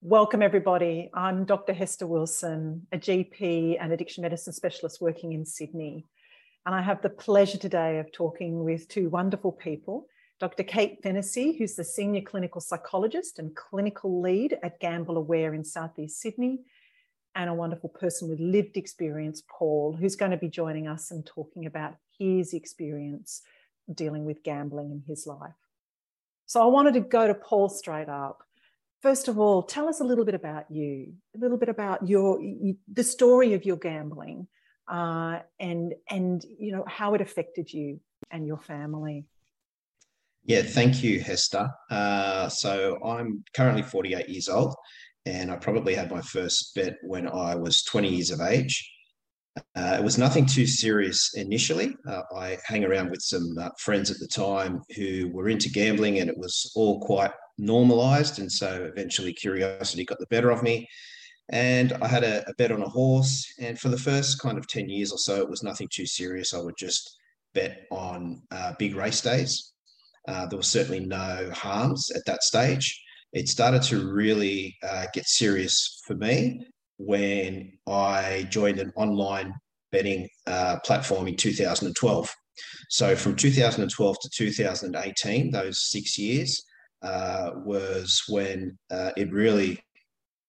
Welcome, everybody. I'm Dr. Hester Wilson, a GP and addiction medicine specialist working in Sydney. And I have the pleasure today of talking with two wonderful people Dr. Kate Fennessy, who's the senior clinical psychologist and clinical lead at Gamble Aware in Southeast Sydney, and a wonderful person with lived experience, Paul, who's going to be joining us and talking about his experience dealing with gambling in his life. So I wanted to go to Paul straight up first of all, tell us a little bit about you, a little bit about your the story of your gambling, uh, and and you know how it affected you and your family. Yeah, thank you, Hester. Uh, so I'm currently 48 years old, and I probably had my first bet when I was 20 years of age. Uh, it was nothing too serious initially. Uh, I hang around with some uh, friends at the time who were into gambling, and it was all quite normalized. And so eventually curiosity got the better of me. And I had a, a, bet on a horse. And for the first kind of 10 years or so, it was nothing too serious. I would just bet on uh, big race days. Uh, there was certainly no harms at that stage. It started to really uh, get serious for me when I joined an online betting uh, platform in 2012. So from 2012 to 2018, those six years, uh, was when uh, it really,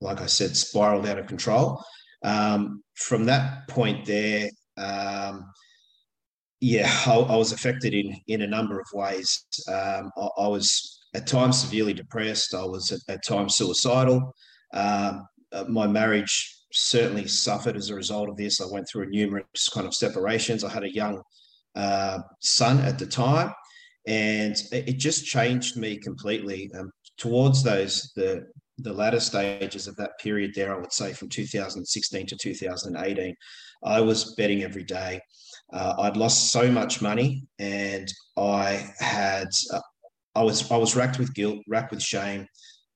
like I said, spiraled out of control. Um, from that point there, um, yeah, I, I, was affected in in a number of ways. Um, I, I, was at times severely depressed. I was at, at times suicidal. Um, uh, my marriage certainly suffered as a result of this. I went through numerous kind of separations. I had a young uh, son at the time, and it just changed me completely um, towards those the the latter stages of that period there i would say from 2016 to 2018 i was betting every day. Uh, i'd lost so much money and i had uh, i was i was racked with guilt racked with shame.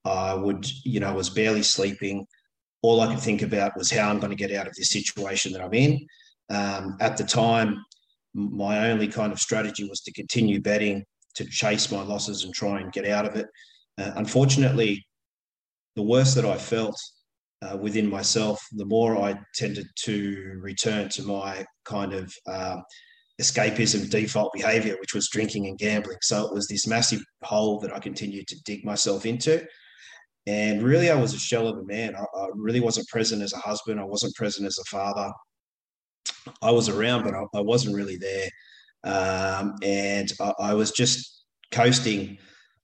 I would you know I was barely sleeping. All i could think about was how i'm going to get out of this situation that i'm in. Um, at the time my only kind of strategy was to continue betting, to chase my losses and try and get out of it. Uh, unfortunately, the worse that I felt uh, within myself, the more I tended to return to my kind of um, escapism default behavior, which was drinking and gambling. So it was this massive hole that I continued to dig myself into. And really, I was a shell of a man. I, I really wasn't present as a husband. I wasn't present as a father. I was around, but I, I wasn't really there. Um, and I, I, was just coasting,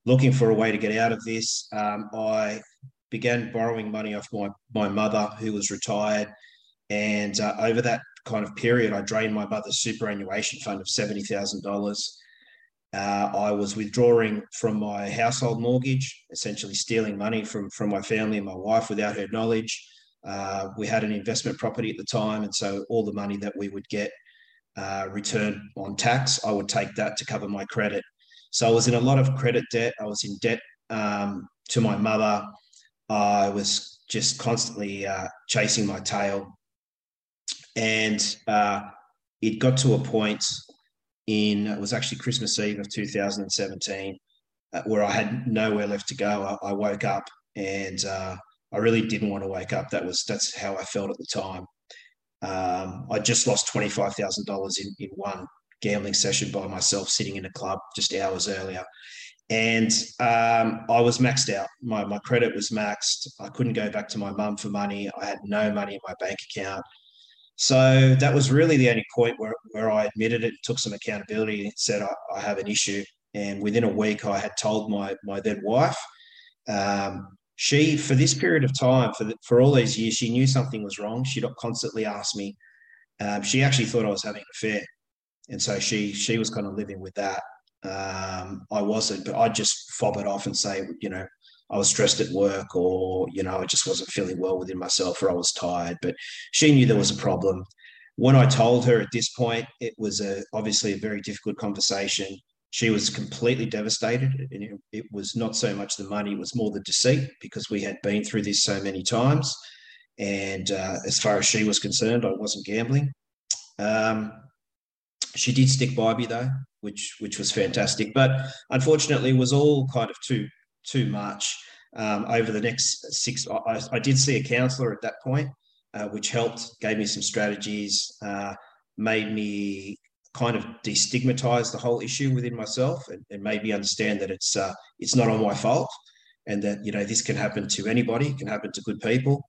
looking for a way to get out of this. Um, I began borrowing money off my, my mother, who was retired. And uh, over that kind of period, I drained my mother's superannuation fund of $70,000. Uh, I was withdrawing from my household mortgage, essentially stealing money from, from my family and my wife without her knowledge. Uh, we had an investment property at the time, and so all the money that we would get uh, returned on tax, I would take that to cover my credit. So I was in a lot of credit debt. I was in debt um, to my mother. I was just constantly uh, chasing my tail, and uh, it got to a point in it was actually Christmas Eve of 2017 uh, where I had nowhere left to go. I, I woke up and uh, I really didn't want to wake up. That was that's how I felt at the time. Um, I just lost twenty five thousand dollars in in one gambling session by myself, sitting in a club just hours earlier, and um, I was maxed out. My my credit was maxed. I couldn't go back to my mum for money. I had no money in my bank account. So that was really the only point where, where I admitted it, took some accountability, and said I, I have an issue. And within a week, I had told my my then wife. Um, she for this period of time for the, for all these years she knew something was wrong. She'd constantly asked me um, she actually thought i was having an affair. And so she she was kind of living with that. Um, i wasn't but i'd just fob it off and say you know i was stressed at work or you know i just wasn't feeling well within myself or i was tired. But she knew there was a problem. When i told her at this point it was a obviously a very difficult conversation she was completely devastated. And it, was not so much the money, it was more the deceit because we had been through this so many times. And uh, as far as she was concerned, I wasn't gambling. Um, she did stick by me though, which which was fantastic. But unfortunately, it was all kind of too too much. Um, over the next six, I, I, did see a counsellor at that point, uh, which helped, gave me some strategies, uh, made me kind of destigmatize the whole issue within myself, and, and made me understand that it's uh, it's not all my fault, and that you know this can happen to anybody, can happen to good people.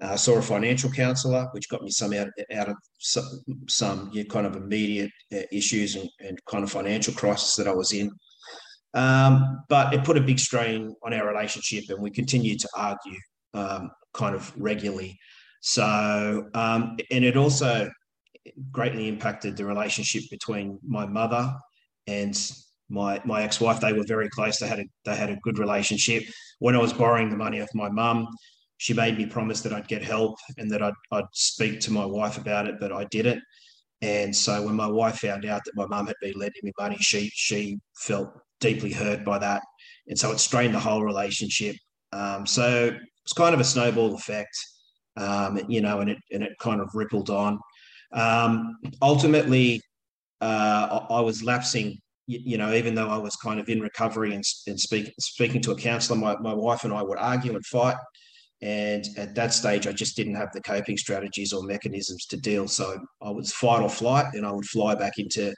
I uh, saw a financial counsellor, which got me some out, out of some, some kind of immediate uh, issues and, and kind of financial crisis that I was in. Um, but it put a big strain on our relationship, and we continued to argue um, kind of regularly. So, um, and it also greatly impacted the relationship between my mother and my my ex-wife. They were very close. They had a they had a good relationship. When I was borrowing the money off my mum, she made me promise that I'd get help and that I'd, I'd speak to my wife about it, but I didn't. And so when my wife found out that my mum had been lending me money, she she felt deeply hurt by that, and so it strained the whole relationship. Um, so it's kind of a snowball effect, um, you know, and it and it kind of rippled on. Um, ultimately, uh, I, was lapsing, you, you, know, even though I was kind of in recovery and, and speak, speaking to a counsellor, my, my wife and I would argue and fight. And at that stage, I just didn't have the coping strategies or mechanisms to deal. So I was fight or flight, and I would fly back into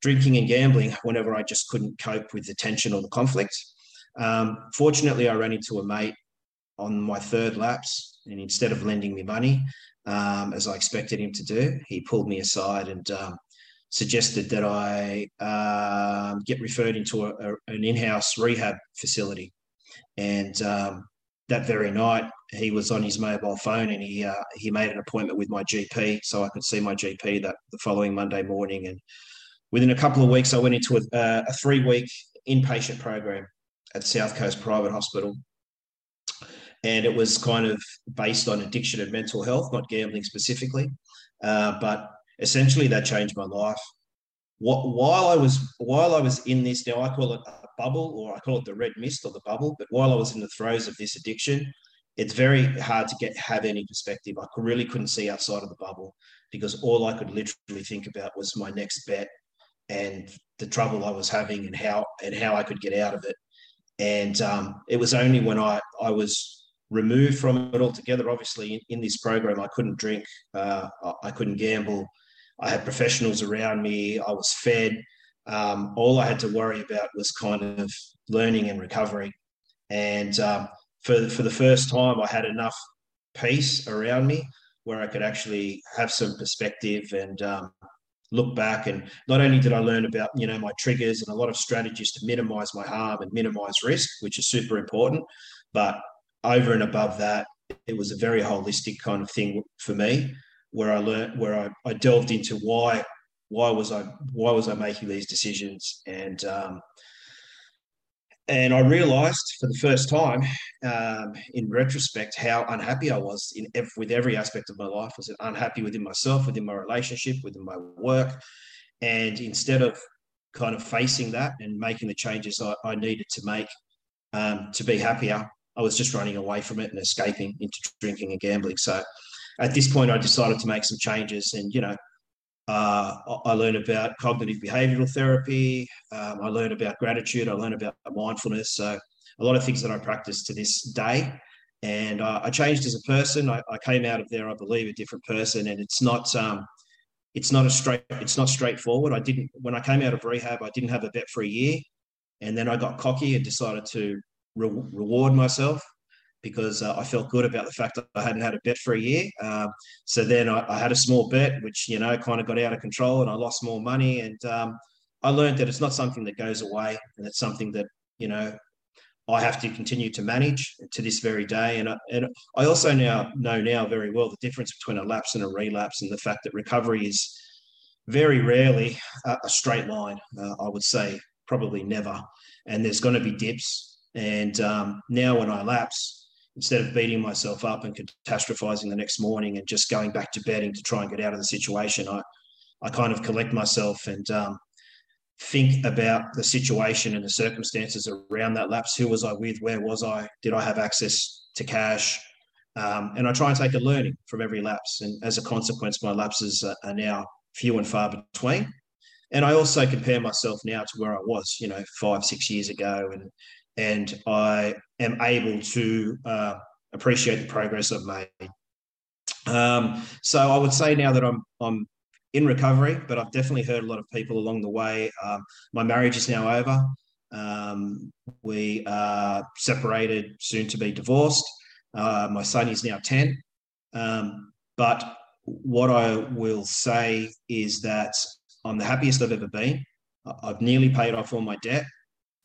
drinking and gambling whenever I just couldn't cope with the tension or the conflict. Um, fortunately, I ran into a mate on my third lapse, and instead of lending me money, um, as I expected him to do, he pulled me aside and um, suggested that I uh, get referred into a, a, an in-house rehab facility. And um, that very night, he was on his mobile phone and he uh, he made an appointment with my GP, so I could see my GP that the following Monday morning. And within a couple of weeks, I went into a, uh, a three week inpatient program at South Coast Private Hospital. And it was kind of based on addiction and mental health, not gambling specifically. Uh, but essentially, that changed my life. What, while I was while I was in this, now I call it a bubble, or I call it the red mist or the bubble. But while I was in the throes of this addiction, it's very hard to get have any perspective. I really couldn't see outside of the bubble because all I could literally think about was my next bet and the trouble I was having and how and how I could get out of it. And um, it was only when I I was removed from it altogether. Obviously, in, in this program, I couldn't drink, uh, I couldn't gamble. I had professionals around me. I was fed. Um, all I had to worry about was kind of learning and recovery. And um, for for the first time, I had enough peace around me where I could actually have some perspective and um, look back and not only did I learn about you know my triggers and a lot of strategies to minimize my harm and minimize risk, which is super important, but over and above that, it was a very holistic kind of thing for me, where I learned where I, I delved into why why was I why was I making these decisions and um, and I realised for the first time, um, in retrospect, how unhappy I was in every, with every aspect of my life. I was unhappy within myself, within my relationship, within my work, and instead of kind of facing that and making the changes I, I needed to make um, to be happier, I was just running away from it and escaping into drinking and gambling. So, at this point, I decided to make some changes, and you know, uh, I learned about cognitive behavioral therapy. Um, I learned about gratitude. I learned about mindfulness. So a lot of things that I practice to this day. And uh, I changed as a person. I, I, came out of there, I believe, a different person. And it's not, um, it's not a straight, it's not straightforward. I didn't when I came out of rehab, I didn't have a bet for a year, and then I got cocky and decided to re- reward myself because uh, I felt good about the fact that I hadn't had a bet for a year. Um, so then I, I, had a small bet, which you know kind of got out of control, and I lost more money. And um, I learned that it's not something that goes away, and it's something that you know I have to continue to manage to this very day. And I, and I also now know now very well the difference between a lapse and a relapse, and the fact that recovery is very rarely a, straight line. Uh, I would say probably never, and there's going to be dips. And um, now when I lapse, instead of beating myself up and catastrophizing the next morning and just going back to bedding to try and get out of the situation, I, I kind of collect myself and um, think about the situation and the circumstances around that lapse. Who was I with? Where was I? Did I have access to cash? Um, and I try and take a learning from every lapse. And as a consequence, my lapses are, are now few and far between. And I also compare myself now to where I was, you know, five, six years ago, and and I am able to uh, appreciate the progress I've made. Um, so I would say now that I'm I'm in recovery, but I've definitely heard a lot of people along the way. Um, my marriage is now over. Um, we are separated, soon to be divorced. Uh, my son is now 10. Um, but what I will say is that I'm the happiest I've ever been. I've nearly paid off all my debt.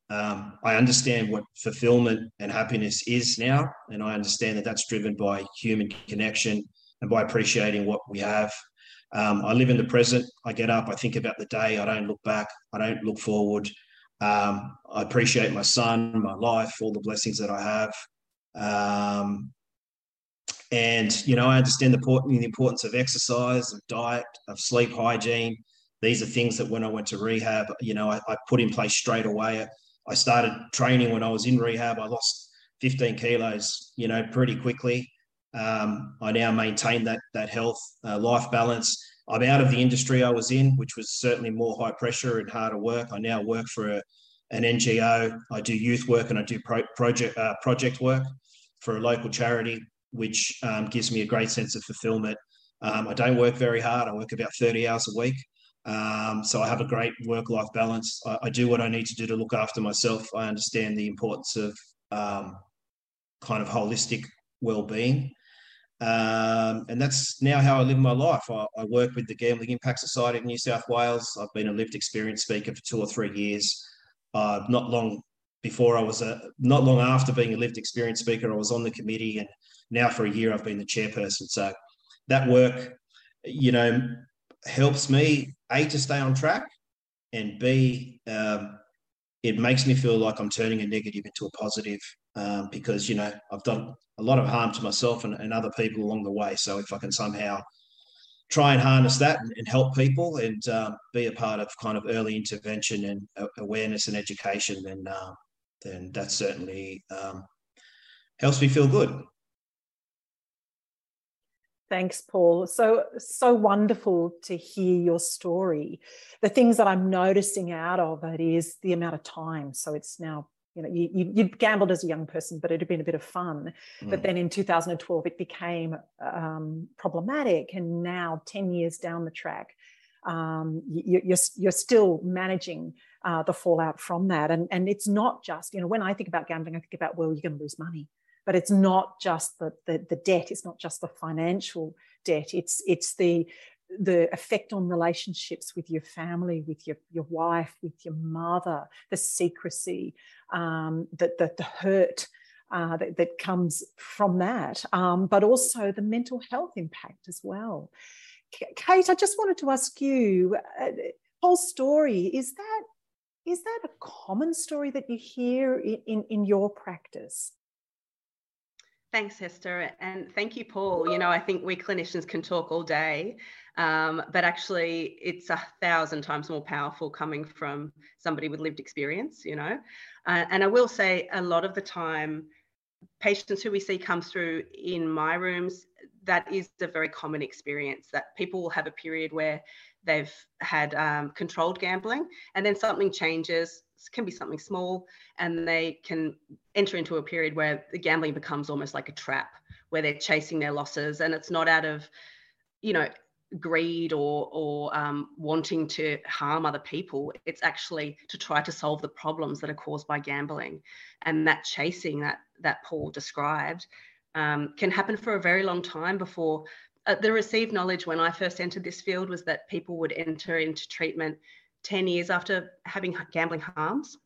Um, I understand what fulfillment and happiness is now, and I understand that that's driven by human connection and by appreciating what we have. Um, I live in the present. I get up, I think about the day. I don't look back. I don't look forward. Um, I appreciate my son, my life, all the blessings that I have. Um, and, you know, I understand the, the importance of exercise, of diet, of sleep hygiene. These are things that when I went to rehab, you know, I, I put in place straight away. I started training when I was in rehab. I lost 15 kilos, you know, pretty quickly. Um, I now maintain that that health, uh, life balance. I'm out of the industry I was in, which was certainly more high pressure and harder work. I now work for a, an NGO. I do youth work and I do pro- project uh, project work for a local charity, which um, gives me a great sense of fulfillment. Um, I don't work very hard. I work about 30 hours a week. Um, so I have a great work life balance. I, I, do what I need to do to look after myself. I understand the importance of um, kind of holistic well being. Um, and that's now how I live my life. I, I, work with the Gambling Impact Society of New South Wales. I've been a lived experience speaker for two or three years. Uh, not long before I was a, not long after being a lived experience speaker, I was on the committee, and now for a year I've been the chairperson. So that work, you know, helps me a to stay on track, and b um, it makes me feel like I'm turning a negative into a positive um, because you know I've done a lot of harm to myself and, and, other people along the way. So if I can somehow try and harness that and, and help people and um, be a part of kind of early intervention and uh, awareness and education, then uh, then that certainly um, helps me feel good. Thanks, Paul. So, so wonderful to hear your story. The things that I'm noticing out of it is the amount of time. So it's now, you know, you, you, you gambled as a young person, but it had been a bit of fun. Mm. But then in 2012, it became um, problematic. And now, 10 years down the track, um, you, you're, you're still managing uh, the fallout from that. And, and it's not just, you know, when I think about gambling, I think about, well, you're going to lose money but it's not just the, the, the debt it's not just the financial debt it's it's the the effect on relationships with your family with your, your wife with your mother the secrecy um, the, the, the hurt uh, that, that, comes from that um, but also the mental health impact as well. Kate i just wanted to ask you uh, whole story is that is that a common story that you hear in, in, in your practice Thanks, Hester. And thank you, Paul. You know, I think we clinicians can talk all day, um, but actually, it's a thousand times more powerful coming from somebody with lived experience, you know. Uh, and I will say, a lot of the time, patients who we see come through in my rooms, that is a very common experience that people will have a period where they've had um, controlled gambling and then something changes can be something small and they can enter into a period where the gambling becomes almost like a trap where they're chasing their losses and it's not out of you know greed or or um, wanting to harm other people. It's actually to try to solve the problems that are caused by gambling. And that chasing that that paul described um, can happen for a very long time before uh, the received knowledge when i first entered this field was that people would enter into treatment 10 years after having gambling harms.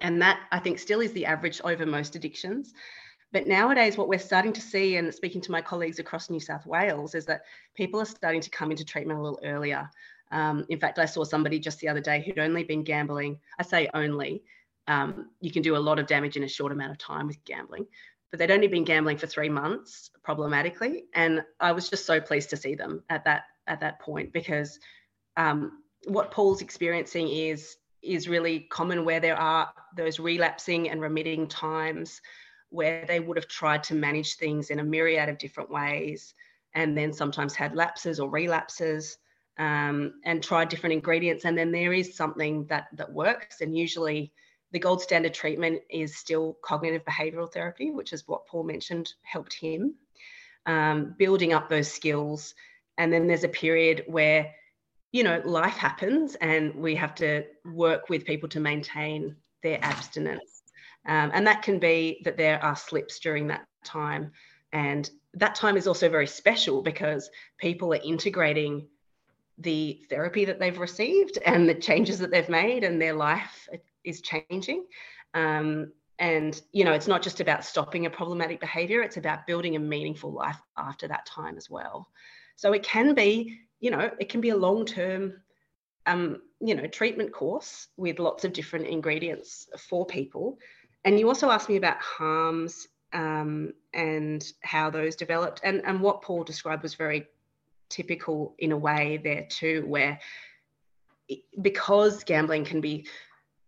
And that I think still is the average over most addictions. But nowadays, what we're starting to see, and speaking to my colleagues across New South Wales, is that people are starting to come into treatment a little earlier. Um, in fact, I saw somebody just the other day who'd only been gambling. I say only. Um, you can do a lot of damage in a short amount of time with gambling, but they'd only been gambling for three months problematically. And I was just so pleased to see them at that at that point because um, what Paul's experiencing is is really common where there are those relapsing and remitting times where they would have tried to manage things in a myriad of different ways and then sometimes had lapses or relapses um, and tried different ingredients and then there is something that that works and usually the gold standard treatment is still cognitive behavioral therapy, which is what Paul mentioned helped him, um, building up those skills. And then there's a period where, you know, life happens and we have to work with people to maintain their abstinence. Um, and that can be that there are slips during that time. And that time is also very special because people are integrating the therapy that they've received and the changes that they've made and their life is changing um, and you know it's not just about stopping a problematic behavior it's about building a meaningful life after that time as well so it can be you know it can be a long term um, you know treatment course with lots of different ingredients for people. And you also asked me about harms um, and how those developed and and what paul described was very typical in a way there too, where because gambling can be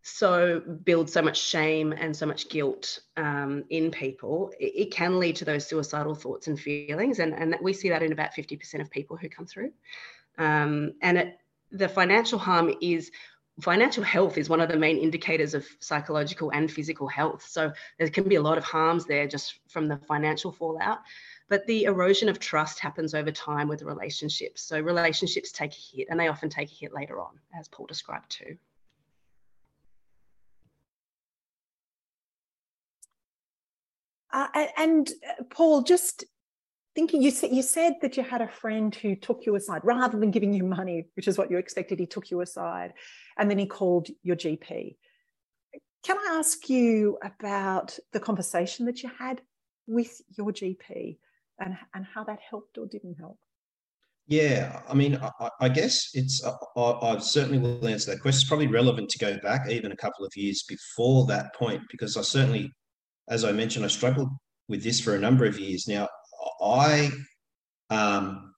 so build so much shame and so much guilt um, in people, it, it, can lead to those suicidal thoughts and feelings, and and we see that in about fifty percent of people who come through. Um, and it, the financial harm is financial health is one of the main indicators of psychological and physical health. So there can be a lot of harms there just from the financial fallout. But the erosion of trust happens over time with relationships. So relationships take a hit and they often take a hit later on, as Paul described too. Uh, and uh, Paul, just thinking, you said, you said that you had a friend who took you aside rather than giving you money, which is what you expected. He took you aside and then he called your GP. Can I ask you about the conversation that you had with your GP? and, and how that helped or didn't help? Yeah, I mean, I, I guess it's, I, I, certainly will answer that question. It's probably relevant to go back even a couple of years before that point, because I certainly, as I mentioned, I struggled with this for a number of years. Now, I, um,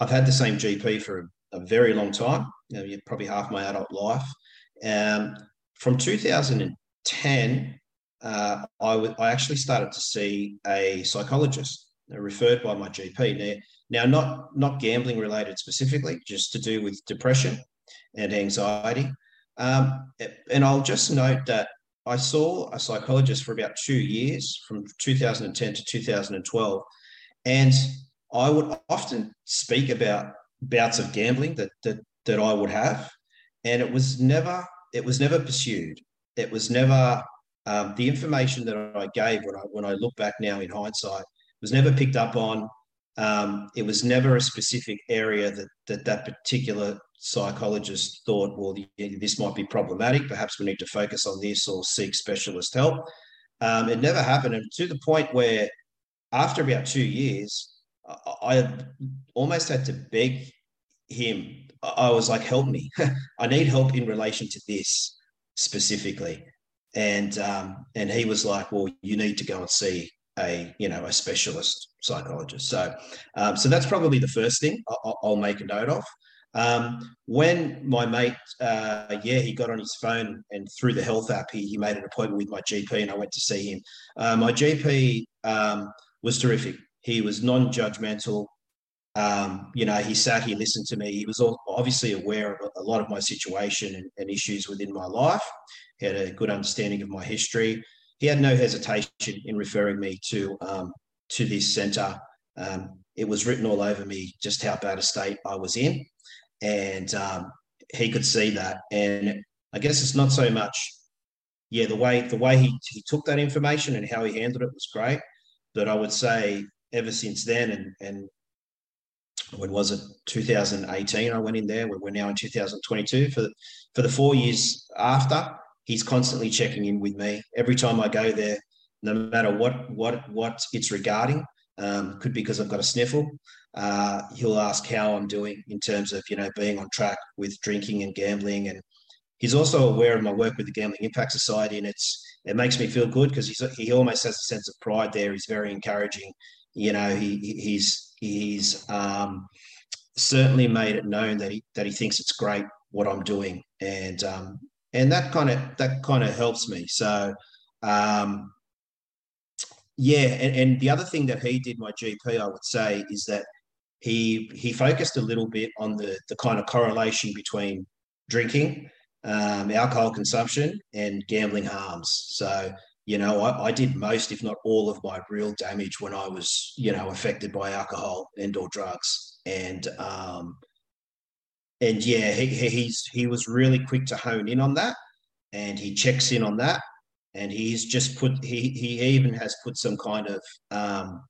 I've had the same GP for a, very long time, you know, probably half my adult life. Um, from 2010, uh, I, w- I actually started to see a psychologist referred by my GP. Now, now not not gambling related specifically, just to do with depression and anxiety. Um, and I'll just note that I saw a psychologist for about two years, from 2010 to 2012, and I would often speak about bouts of gambling that that that I would have, and it was never it was never pursued. It was never um, the information that I gave when I when I look back now in hindsight was never picked up on. Um, it was never a specific area that that, that particular psychologist thought, well, this might be problematic. Perhaps we need to focus on this or seek specialist help. Um, it never happened. And to the point where, after about two years, I almost had to beg him. I was like, help me. I need help in relation to this specifically. And um, and he was like, well, you need to go and see a you know a specialist psychologist. So um, so that's probably the first thing I'll, I'll make a note of. Um, when my mate, uh, yeah, he got on his phone and through the health app, he, he made an appointment with my GP and I went to see him. Uh, my GP um, was terrific. He was non-judgmental. Um, you know, he sat, he listened to me. He was all, obviously aware of a lot of my situation and, and issues within my life. He had a good understanding of my history he had no hesitation in referring me to um, to this centre. Um, it was written all over me just how bad a state I was in, and um, he could see that. And I guess it's not so much, yeah, the way the way he he took that information and how he handled it was great. But I would say ever since then, and and when was it 2018 i went in there we're now in 2022 for for the four years after he's constantly checking in with me every time I go there, no matter what what what it's regarding. Um, could be because I've got a sniffle. Uh, he'll ask how I'm doing in terms of you know being on track with drinking and gambling, and he's also aware of my work with the Gambling Impact Society, and it's it makes me feel good because he's he almost has a sense of pride there. He's very encouraging. You know, he he's he's um, certainly made it known that he that he thinks it's great what I'm doing, and um, and that kind of that kind of helps me. So, um, yeah, and, and the other thing that he did, my GP, I would say, is that he he focused a little bit on the the kind of correlation between drinking um, alcohol consumption, and gambling harms. So, you know, I, I, did most, if not all, of my real damage when I was, you know, affected by alcohol and or drugs. And um, and yeah, he, he's he was really quick to hone in on that, and he checks in on that, and he's just put he he even has put some kind of um,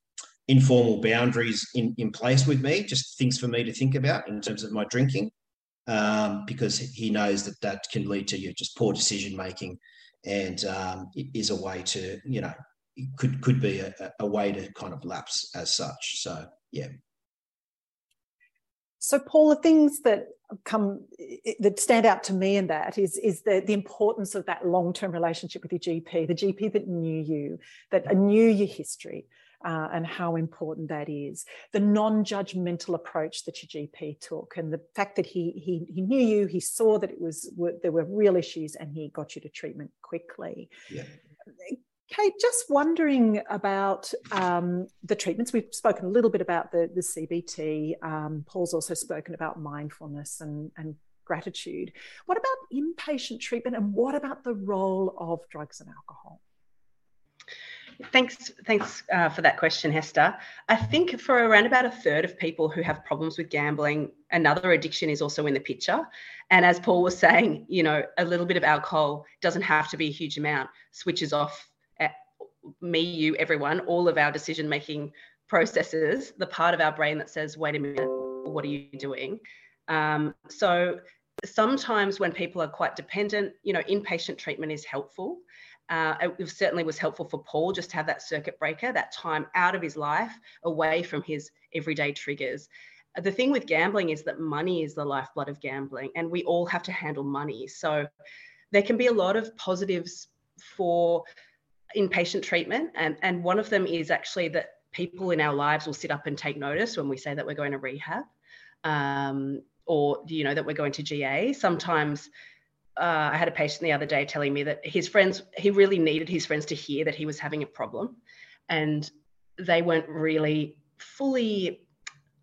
informal boundaries in in place with me, just things for me to think about in terms of my drinking, um, because he knows that that can lead to you just poor decision making, and um, is a way to you know could could be a, a way to kind of lapse as such. So yeah. So, Paul, the things that come that stand out to me in that is is the the importance of that long term relationship with your GP, the GP that knew you, that knew your history. Uh, and how important that is. The non-judgmental approach that your GP took, and the fact that he he he knew you, he saw that it was there were real issues, and he got you to treatment quickly. Yeah. Kate, just wondering about um, the treatments. We've spoken a little bit about the, the CBT. Um, Paul's also spoken about mindfulness and, and gratitude. What about inpatient treatment and what about the role of drugs and alcohol? Thanks, thanks uh, for that question, Hester. I think for around about a third of people who have problems with gambling, another addiction is also in the picture. And as Paul was saying, you know, a little bit of alcohol doesn't have to be a huge amount, switches off me, you, everyone, all of our decision making processes, the part of our brain that says, wait a minute, what are you doing? Um, so sometimes when people are quite dependent, you know, inpatient treatment is helpful. Uh, it certainly was helpful for Paul just to have that circuit breaker, that time out of his life, away from his everyday triggers. The thing with gambling is that money is the lifeblood of gambling, and we all have to handle money. So there can be a lot of positives for inpatient treatment. And, and one of them is actually that people in our lives will sit up and take notice when we say that we're going to rehab um, or, you know, that we're going to GA. Sometimes uh, I had a patient the other day telling me that his friends, he really needed his friends to hear that he was having a problem. And they weren't really fully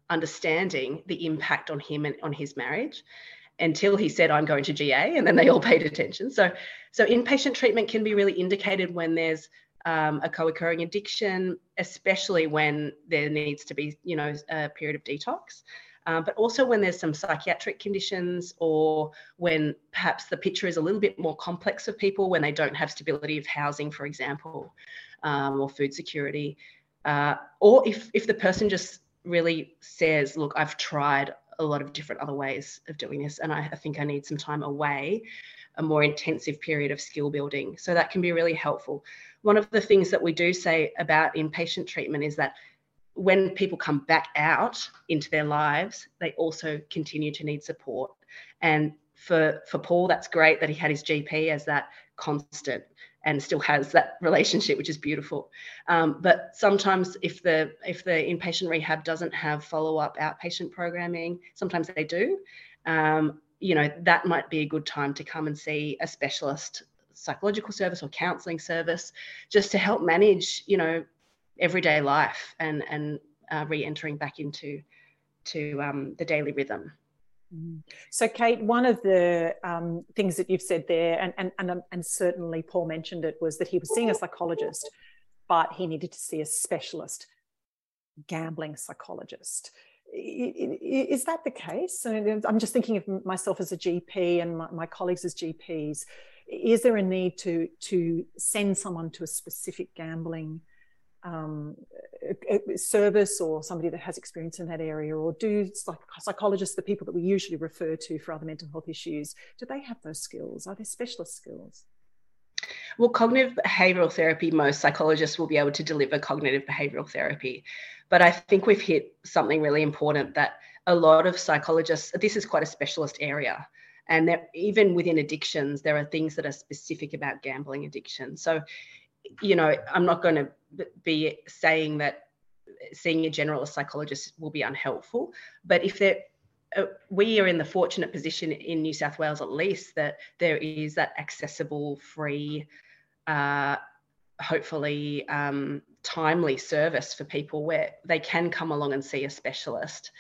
understanding the impact on him and on his marriage until he said i'm going to ga and then they all paid attention. So so inpatient treatment can be really indicated when there's um, a co-occurring addiction especially when there needs to be you know a period of detox. Um, but also when there's some psychiatric conditions or when perhaps the picture is a little bit more complex of people when they don't have stability of housing for example um, or food security. Uh, or if if the person just really says look i've tried a lot of different other ways of doing this. And I, I think I need some time away, a more intensive period of skill building. So that can be really helpful. One of the things that we do say about inpatient treatment is that when people come back out into their lives, they also continue to need support. And for for Paul, that's great that he had his GP as that constant and still has that relationship, which is beautiful. Um, but sometimes, if the if the inpatient rehab doesn't have follow up outpatient programming, sometimes they do. Um, you know that might be a good time to come and see a specialist psychological service or counselling service, just to help manage you know everyday life and and uh, re-entering back into to um, the daily rhythm. Mm. So, Kate, one of the um, things that you've said there, and, and, and, um, and certainly Paul mentioned it, was that he was seeing a psychologist, but he needed to see a specialist gambling psychologist. Is that the case? I'm just thinking of myself as a GP and my, my colleagues as GPs. Is there a need to, to send someone to a specific gambling um, service or somebody that has experience in that area or do like psychologists the people that we usually refer to for other mental health issues do they have those skills? Are they specialist skills? Well cognitive behavioral therapy most psychologists will be able to deliver cognitive behavioral therapy. But i think we've hit something really important that a lot of psychologists this is quite a specialist area. And even within addictions there are things that are specific about gambling addiction. So you know i'm not going to be saying that seeing a generalist psychologist will be unhelpful. But if there, uh, we are in the fortunate position in New South Wales, at least, that there is that accessible, free, uh, hopefully um, timely service for people where they can come along and see a specialist.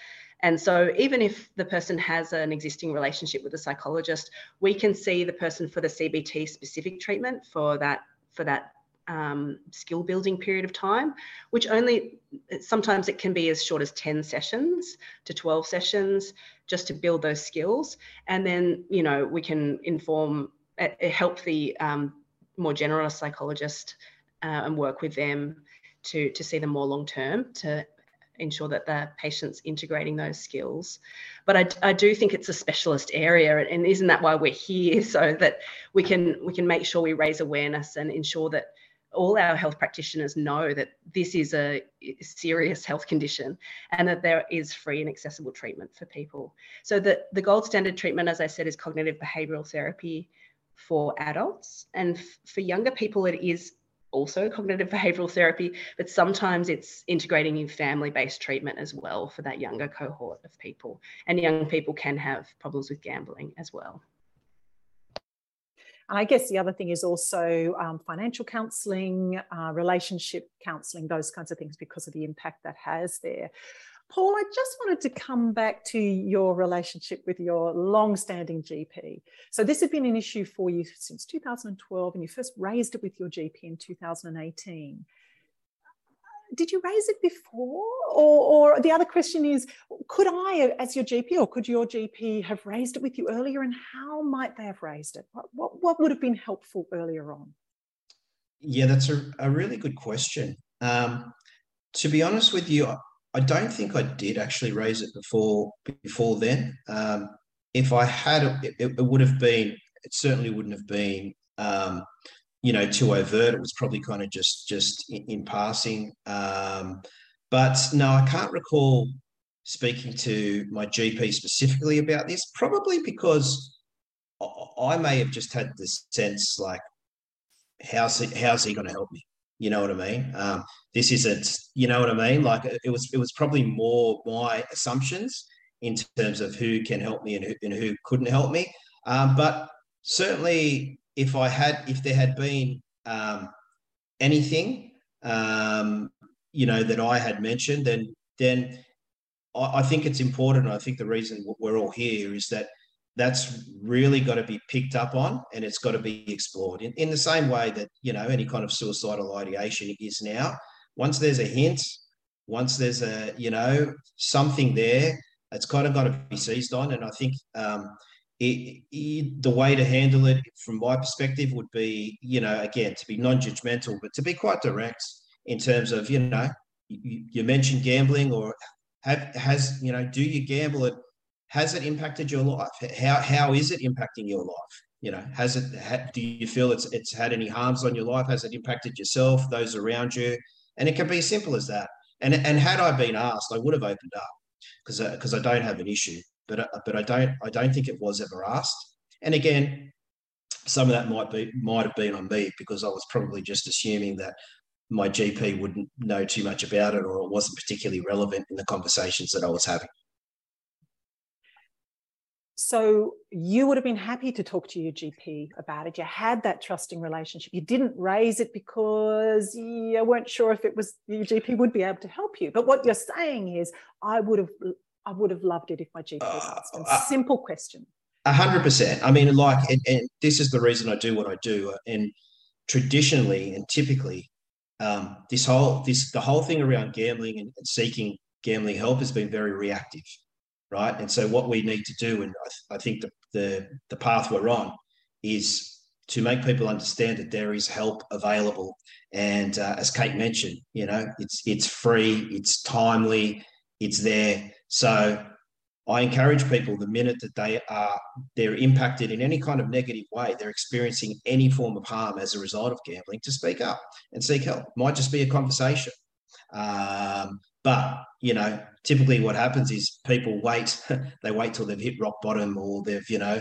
And so, even if the person has an existing relationship with a psychologist, we can see the person for the CBT specific treatment for that for that um, skill building period of time, which only sometimes it can be as short as 10 sessions to 12 sessions just to build those skills. And then, you know, we can inform, uh, help the um, more generalist psychologist uh, and work with them to, to see them more long term to ensure that the patient's integrating those skills. But I, I do think it's a specialist area, and isn't that why we're here? So that we can we can make sure we raise awareness and ensure that all our health practitioners know that this is a serious health condition and that there is free and accessible treatment for people. So the, the gold standard treatment, as I said, is cognitive behavioral therapy for adults. And f- for younger people, it is also cognitive behavioral therapy, but sometimes it's integrating in family based treatment as well for that younger cohort of people. And young people can have problems with gambling as well. And I guess the other thing is also um, financial counselling, uh, relationship counselling, those kinds of things because of the impact that has there. Paul, I just wanted to come back to your relationship with your long-standing GP. So this had been an issue for you since 2012, and you first raised it with your GP in 2018 did you raise it before? Or, or the other question is, could I, as your GP, or could your GP have raised it with you earlier? And how might they have raised it? What, what, what would have been helpful earlier on? Yeah, that's a, a really good question. Um, to be honest with you, I don't think I did actually raise it before before then. Um, if I had, it, it, would have been. It certainly wouldn't have been um, you know too overt. It was probably kind of just just in, in passing. Um, but no, I can't recall speaking to my GP specifically about this. Probably because I may have just had this sense like, how's he, how's he going to help me? You know what I mean? Um, this isn't, you know what I mean? Like it was, it was probably more my assumptions in terms of who can help me and who, and who couldn't help me. Um, but certainly, if I had, if there had been um, anything, um, you know, that I had mentioned, then then I, I think it's important. I think the reason we're all here is that that's really got to be picked up on and it's got to be explored in, in the same way that you know any kind of suicidal ideation is now once there's a hint once there's a you know something there it's kind of got to be seized on and i think um, it, it, the way to handle it from my perspective would be, you know, again, to be non-judgmental, but to be quite direct in terms of, you know, you, you mentioned gambling or have, has, you know, do you gamble it? Has it impacted your life? How, how is it impacting your life? You know, has it, do you feel it's, it's had any harms on your life? Has it impacted yourself, those around you? And it can be as simple as that. And, and had I been asked, I would have opened up because because I don't have an issue but but I don't I don't think it was ever asked. And again, some of that might be might have been on me because I was probably just assuming that my GP wouldn't know too much about it or it wasn't particularly relevant in the conversations that I was having. So you would have been happy to talk to your GP about it. You had that trusting relationship. You didn't raise it because you weren't sure if it was your GP would be able to help you. But what you're saying is, I would have I would have loved it if my GP uh, asked. Uh, simple question. A hundred percent. I mean, like, and, and, this is the reason I do what I do. And traditionally and typically, um, this whole this the whole thing around gambling and, and, seeking gambling help has been very reactive, right? And so, what we need to do, and I, I think the, the the path we're on, is to make people understand that there is help available. And uh, as Kate mentioned, you know, it's it's free, it's timely, it's there so I encourage people the minute that they are they're impacted in any kind of negative way, they're experiencing any form of harm as a result of gambling, to speak up and seek help. Might just be a conversation. Um, but you know, typically what happens is people wait, they wait till they've hit rock bottom or they've, you know,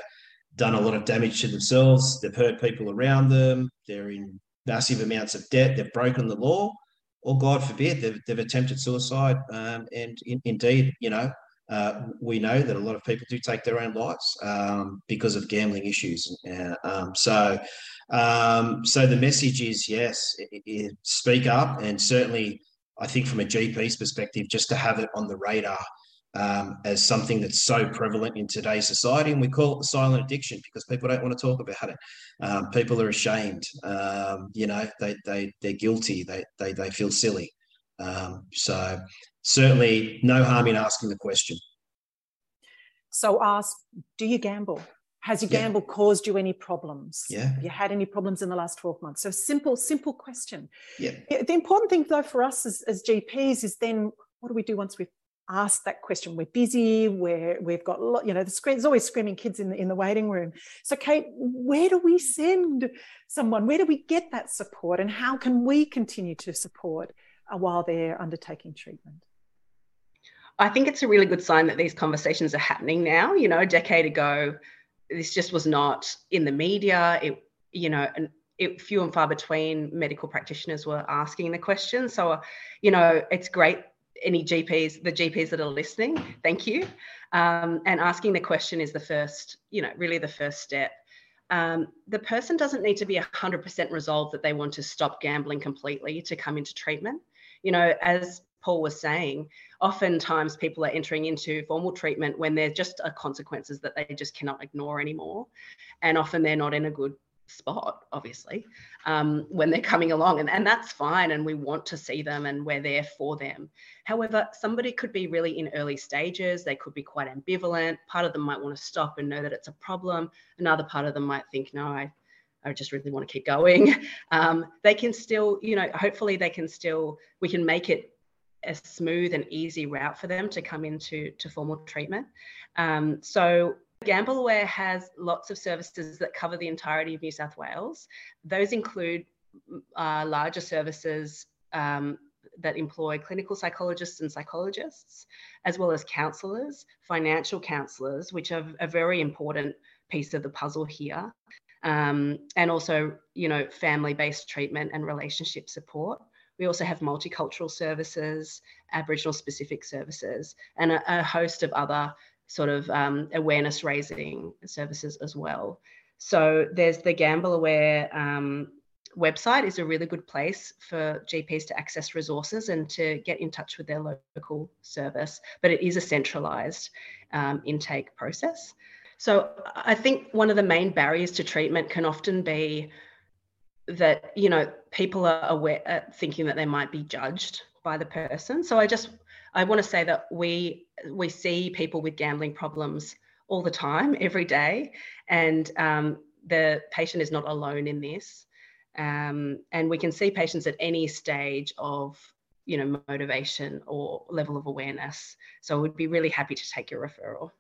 done a lot of damage to themselves, they've hurt people around them, they're in massive amounts of debt, they've broken the law, or God forbid, they've, they've attempted suicide. Um, and in, indeed, you know, uh, we know that a lot of people do take their own lives um, because of gambling issues. Uh, um, so, um, so the message is yes, it, it, speak up, and certainly, I think from a GP's perspective, just to have it on the radar um, as something that's so prevalent in today's society, and we call it silent addiction because people don't want to talk about it. Um, people are ashamed. Um, you know, they they they're guilty. They they they feel silly. Um, so certainly, no harm in asking the question. So ask: Do you gamble? Has your gamble yeah. caused you any problems? Yeah. Have you had any problems in the last 12 months? So simple, simple question. Yeah. The important thing though for us as, as GPs is then what do we do once we've asked that question? We're busy, we're, we've got, lot, you know, the screen, there's always screaming kids in the, in the waiting room. So Kate, where do we send someone? Where do we get that support? And how can we continue to support uh, while they're undertaking treatment? I think it's a really good sign that these conversations are happening now. You know, a decade ago, this just was not in the media. It, you know, and it, few and far between medical practitioners were asking the question. So, you know, it's great. Any GPs, the GPs that are listening, thank you. Um, and asking the question is the first, you know, really the first step. Um, the person doesn't need to be 100% resolved that they want to stop gambling completely to come into treatment. You know, as Paul was saying, oftentimes people are entering into formal treatment when there just are consequences that they just cannot ignore anymore. And often they're not in a good spot, obviously, um, when they're coming along. And, and that's fine. And we want to see them and we're there for them. However, somebody could be really in early stages. They could be quite ambivalent. Part of them might want to stop and know that it's a problem. Another part of them might think, no, I, I just really want to keep going. Um, they can still, you know, hopefully they can still, we can make it a smooth and easy route for them to come into to formal treatment. Um, so GambleAware has lots of services that cover the entirety of New South Wales. Those include uh, larger services um, that employ clinical psychologists and psychologists, as well as counsellors, financial counsellors, which are a very important piece of the puzzle here, um, and also, you know, family-based treatment and relationship support. We also have multicultural services, Aboriginal specific services, and a, a host of other sort of um, awareness raising services as well. So there's the GambleAware um, website is a really good place for GPs to access resources and to get in touch with their local service, but it is a centralized um, intake process. So I think one of the main barriers to treatment can often be that you know people are aware uh, thinking that they might be judged by the person so i just i want to say that we we see people with gambling problems all the time every day. And um, the patient is not alone in this. Um, and we can see patients at any stage of you know motivation or level of awareness. So we'd be really happy to take your referral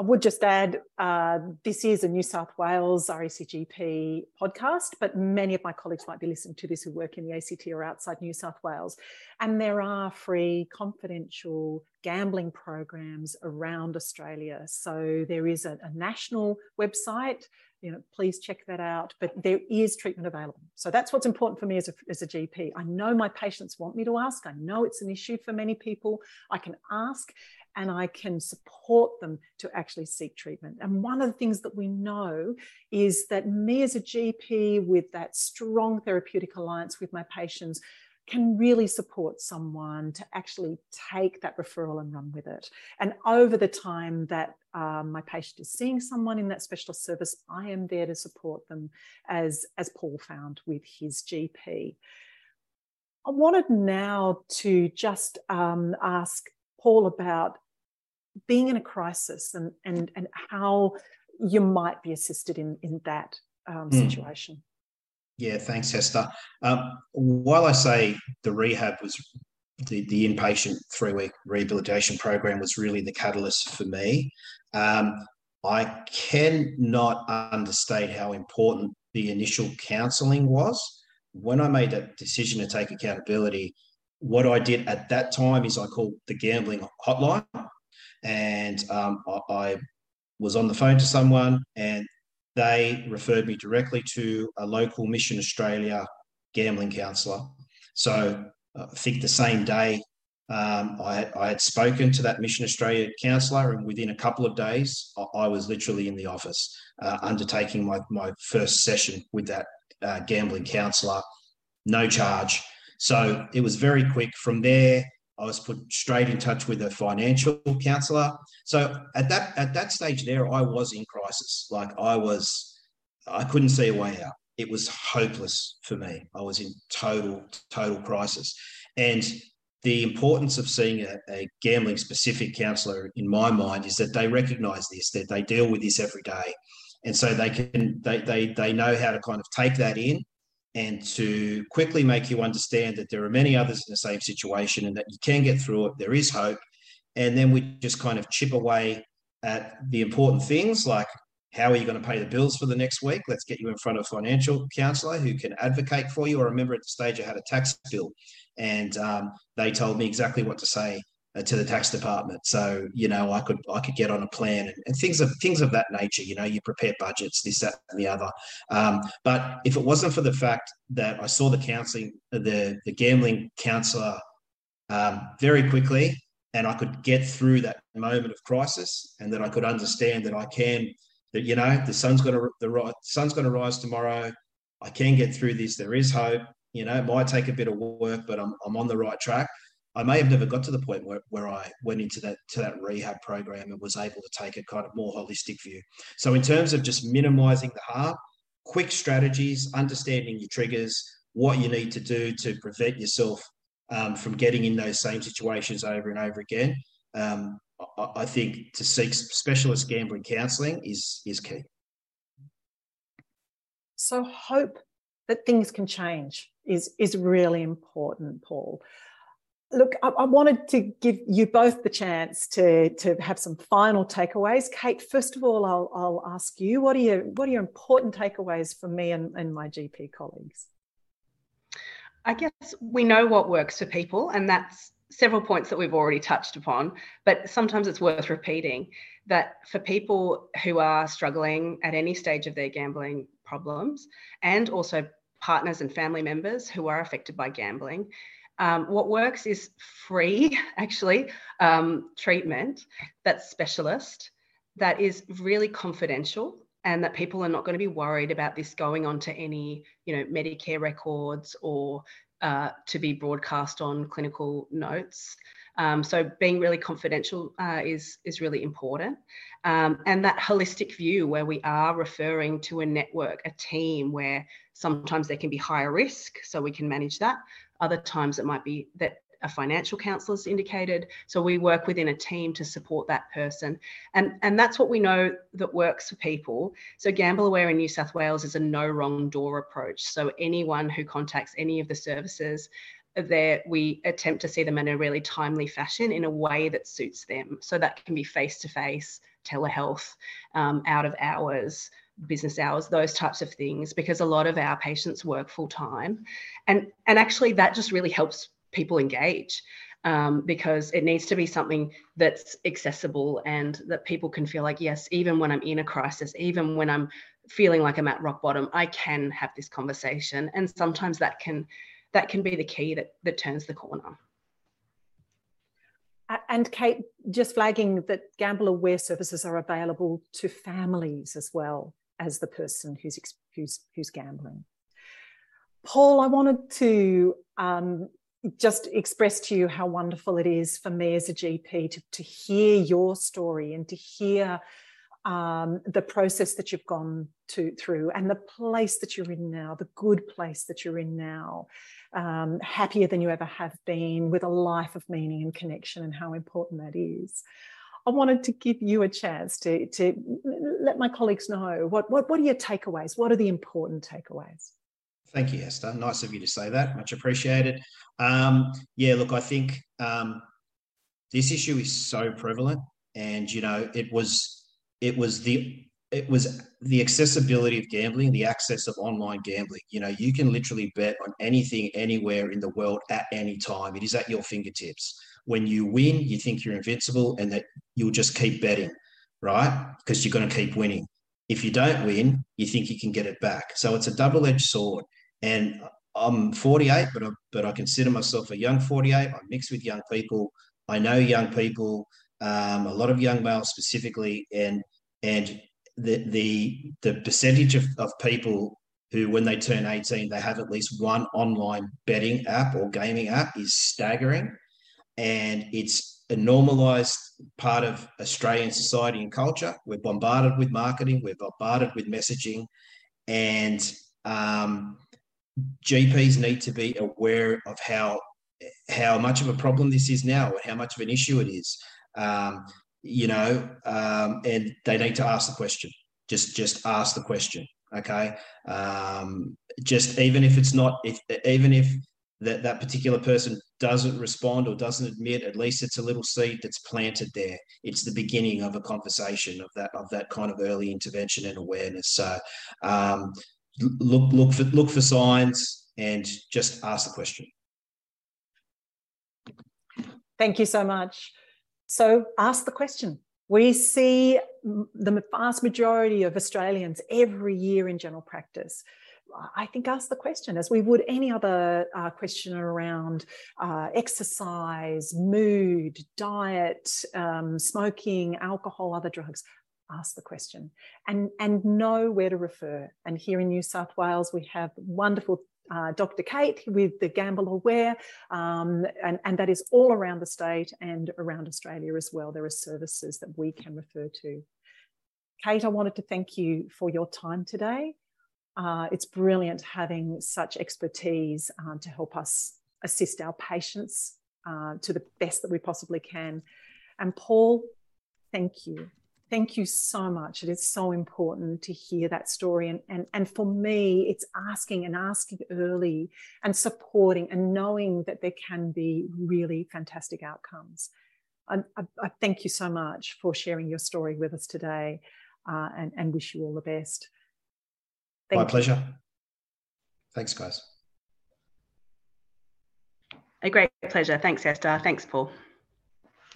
I would just add uh, this is a New South Wales RACGP podcast, but many of my colleagues might be listening to this who work in the ACT or outside New South Wales. And there are free, confidential gambling programs around Australia. So there is a, a national website. You know, please check that out. But there is treatment available. So that's what's important for me as a, as a GP. I know my patients want me to ask. I know it's an issue for many people. I can ask and I can support them to actually seek treatment. And one of the things that we know is that me as a GP with that strong therapeutic alliance with my patients can really support someone to actually take that referral and run with it. And over the time that um, my patient is seeing someone in that specialist service, I am there to support them, as, as Paul found with his GP. I wanted now to just um, ask Paul about being in a crisis and and and how you might be assisted in in that um, mm. situation. Yeah, thanks, Esther. Um, while I say the rehab was the, the inpatient three week rehabilitation program was really the catalyst for me, um, I cannot understate how important the initial counselling was. When I made that decision to take accountability, what I did at that time is I called the gambling hotline and um, I, I was on the phone to someone and they referred me directly to a local Mission Australia gambling counsellor. So uh, I think the same day um, I, I, had spoken to that Mission Australia counsellor, and within a couple of days, I, I was literally in the office uh, undertaking my, my first session with that uh, gambling counsellor, no charge. So it was very quick. From there, I was put straight in touch with a financial counselor. So at that at that stage there, I was in crisis. Like I was, I couldn't see a way out. It was hopeless for me. I was in total total crisis, and the importance of seeing a, a gambling specific counselor in my mind is that they recognize this that they deal with this every day and so they can they, they they know how to kind of take that in and to quickly make you understand that there are many others in the same situation and that you can get through it. There is hope. And then we just kind of chip away at the important things like how are you going to pay the bills for the next week? Let's get you in front of a financial counselor who can advocate for you. I remember at the stage I had a tax bill and um, they told me exactly what to say to the tax department. So you know, I could I could get on a plan and, and, things of things of that nature. You know, you prepare budgets, this, that, and the other. Um, but if it wasn't for the fact that I saw the counselling, the the gambling counsellor um, very quickly, and I could get through that moment of crisis, and that I could understand that I can that you know the sun's going to the right sun's going to rise tomorrow. I can get through this. There is hope. You know, it might take a bit of work, but I'm, I'm on the right track. I may have never got to the point where, where I went into that to that rehab program and was able to take a kind of more holistic view. So in terms of just minimizing the harm, quick strategies, understanding your triggers, what you need to do to prevent yourself um, from getting in those same situations over and over again. Um, I, I think to seek specialist gambling counselling is is key. So hope that things can change is is really important, Paul look, I, I, wanted to give you both the chance to, to have some final takeaways. Kate, first of all, I'll, I'll ask you, what are your, what are your important takeaways for me and, and my GP colleagues? I guess we know what works for people, and that's several points that we've already touched upon, but sometimes it's worth repeating that for people who are struggling at any stage of their gambling problems, and also partners and family members who are affected by gambling, um, what works is free, actually, um, treatment that's specialist, that is really confidential, and that people are not going to be worried about this going on to any, you know, Medicare records or uh, to be broadcast on clinical notes. Um, so being really confidential uh, is is really important, um, and that holistic view where we are referring to a network, a team where sometimes there can be higher risk, so we can manage that, other times it might be that a financial counsellor is indicated. So we work within a team to support that person. And, and that's what we know that works for people. So Gamble Aware in New South Wales is a no wrong door approach. So anyone who contacts any of the services, uh, there we attempt to see them in a really timely fashion in a way that suits them. So that can be face to face, telehealth, um, out of hours, business hours those types of things because a lot of our patients work full time and and actually that just really helps people engage um, because it needs to be something that's accessible and that people can feel like yes even when i'm in a crisis even when i'm feeling like i'm at rock bottom i can have this conversation. And sometimes that can that can be the key that that turns the corner and Kate, just flagging that Gamble Aware services are available to families as well as the person who's who's who's gambling. Paul, I wanted to um, just express to you how wonderful it is for me as a GP to, to hear your story and to hear um, the process that you've gone to through and the place that you're in now, the good place that you're in now, um, happier than you ever have been, with a life of meaning and connection, and how important that is. I wanted to give you a chance to, to let my colleagues know what, what, what are your takeaways? What are the important takeaways? Thank you, Esther. Nice of you to say that. Much appreciated. Um, yeah, look, I think um, this issue is so prevalent, and you know, it was it was the it was the accessibility of gambling, the access of online gambling. You know, you can literally bet on anything, anywhere in the world at any time. It is at your fingertips when you win, you think you're invincible and that you'll just keep betting, right? Because you're going to keep winning. If you don't win, you think you can get it back. So it's a double edged sword. And I'm 48, but I, but I consider myself a young 48. I mix with young people. I know young people, um, a lot of young males specifically, and and the the the percentage of, of people who, when they turn 18, they have at least one online betting app or gaming app is staggering. and it's a normalized part of Australian society and culture. We're bombarded with marketing, we're bombarded with messaging, and um, GPs need to be aware of how how much of a problem this is now, and how much of an issue it is. Um, you know, um, and they need to ask the question. Just just ask the question. Okay. Um, just even if it's not, if even if that that particular person doesn't respond or doesn't admit, at least it's a little seed that's planted there. It's the beginning of a conversation of that of that kind of early intervention and awareness. So um, look look for look for signs and just ask the question. Thank you so much. So ask the question. We see the vast majority of Australians every year in general practice I think ask the question as we would any other uh, question around uh, exercise, mood, diet, um, smoking, alcohol, other drugs. Ask the question and, and know where to refer. And here in New South Wales, we have wonderful uh, Dr. Kate with the Gamble Aware, um, and, and that is all around the state and around Australia as well. There are services that we can refer to. Kate, I wanted to thank you for your time today uh, it's brilliant having such expertise um, to help us assist our patients uh, to the best that we possibly can. And Paul, thank you. Thank you so much. It is so important to hear that story. And, and, and for me, it's asking and asking early and supporting and knowing that there can be really fantastic outcomes. I, I, I thank you so much for sharing your story with us today uh, and, and wish you all the best. Thank My you. pleasure. Thanks, guys. A great pleasure. Thanks, Esther. Thanks, Paul.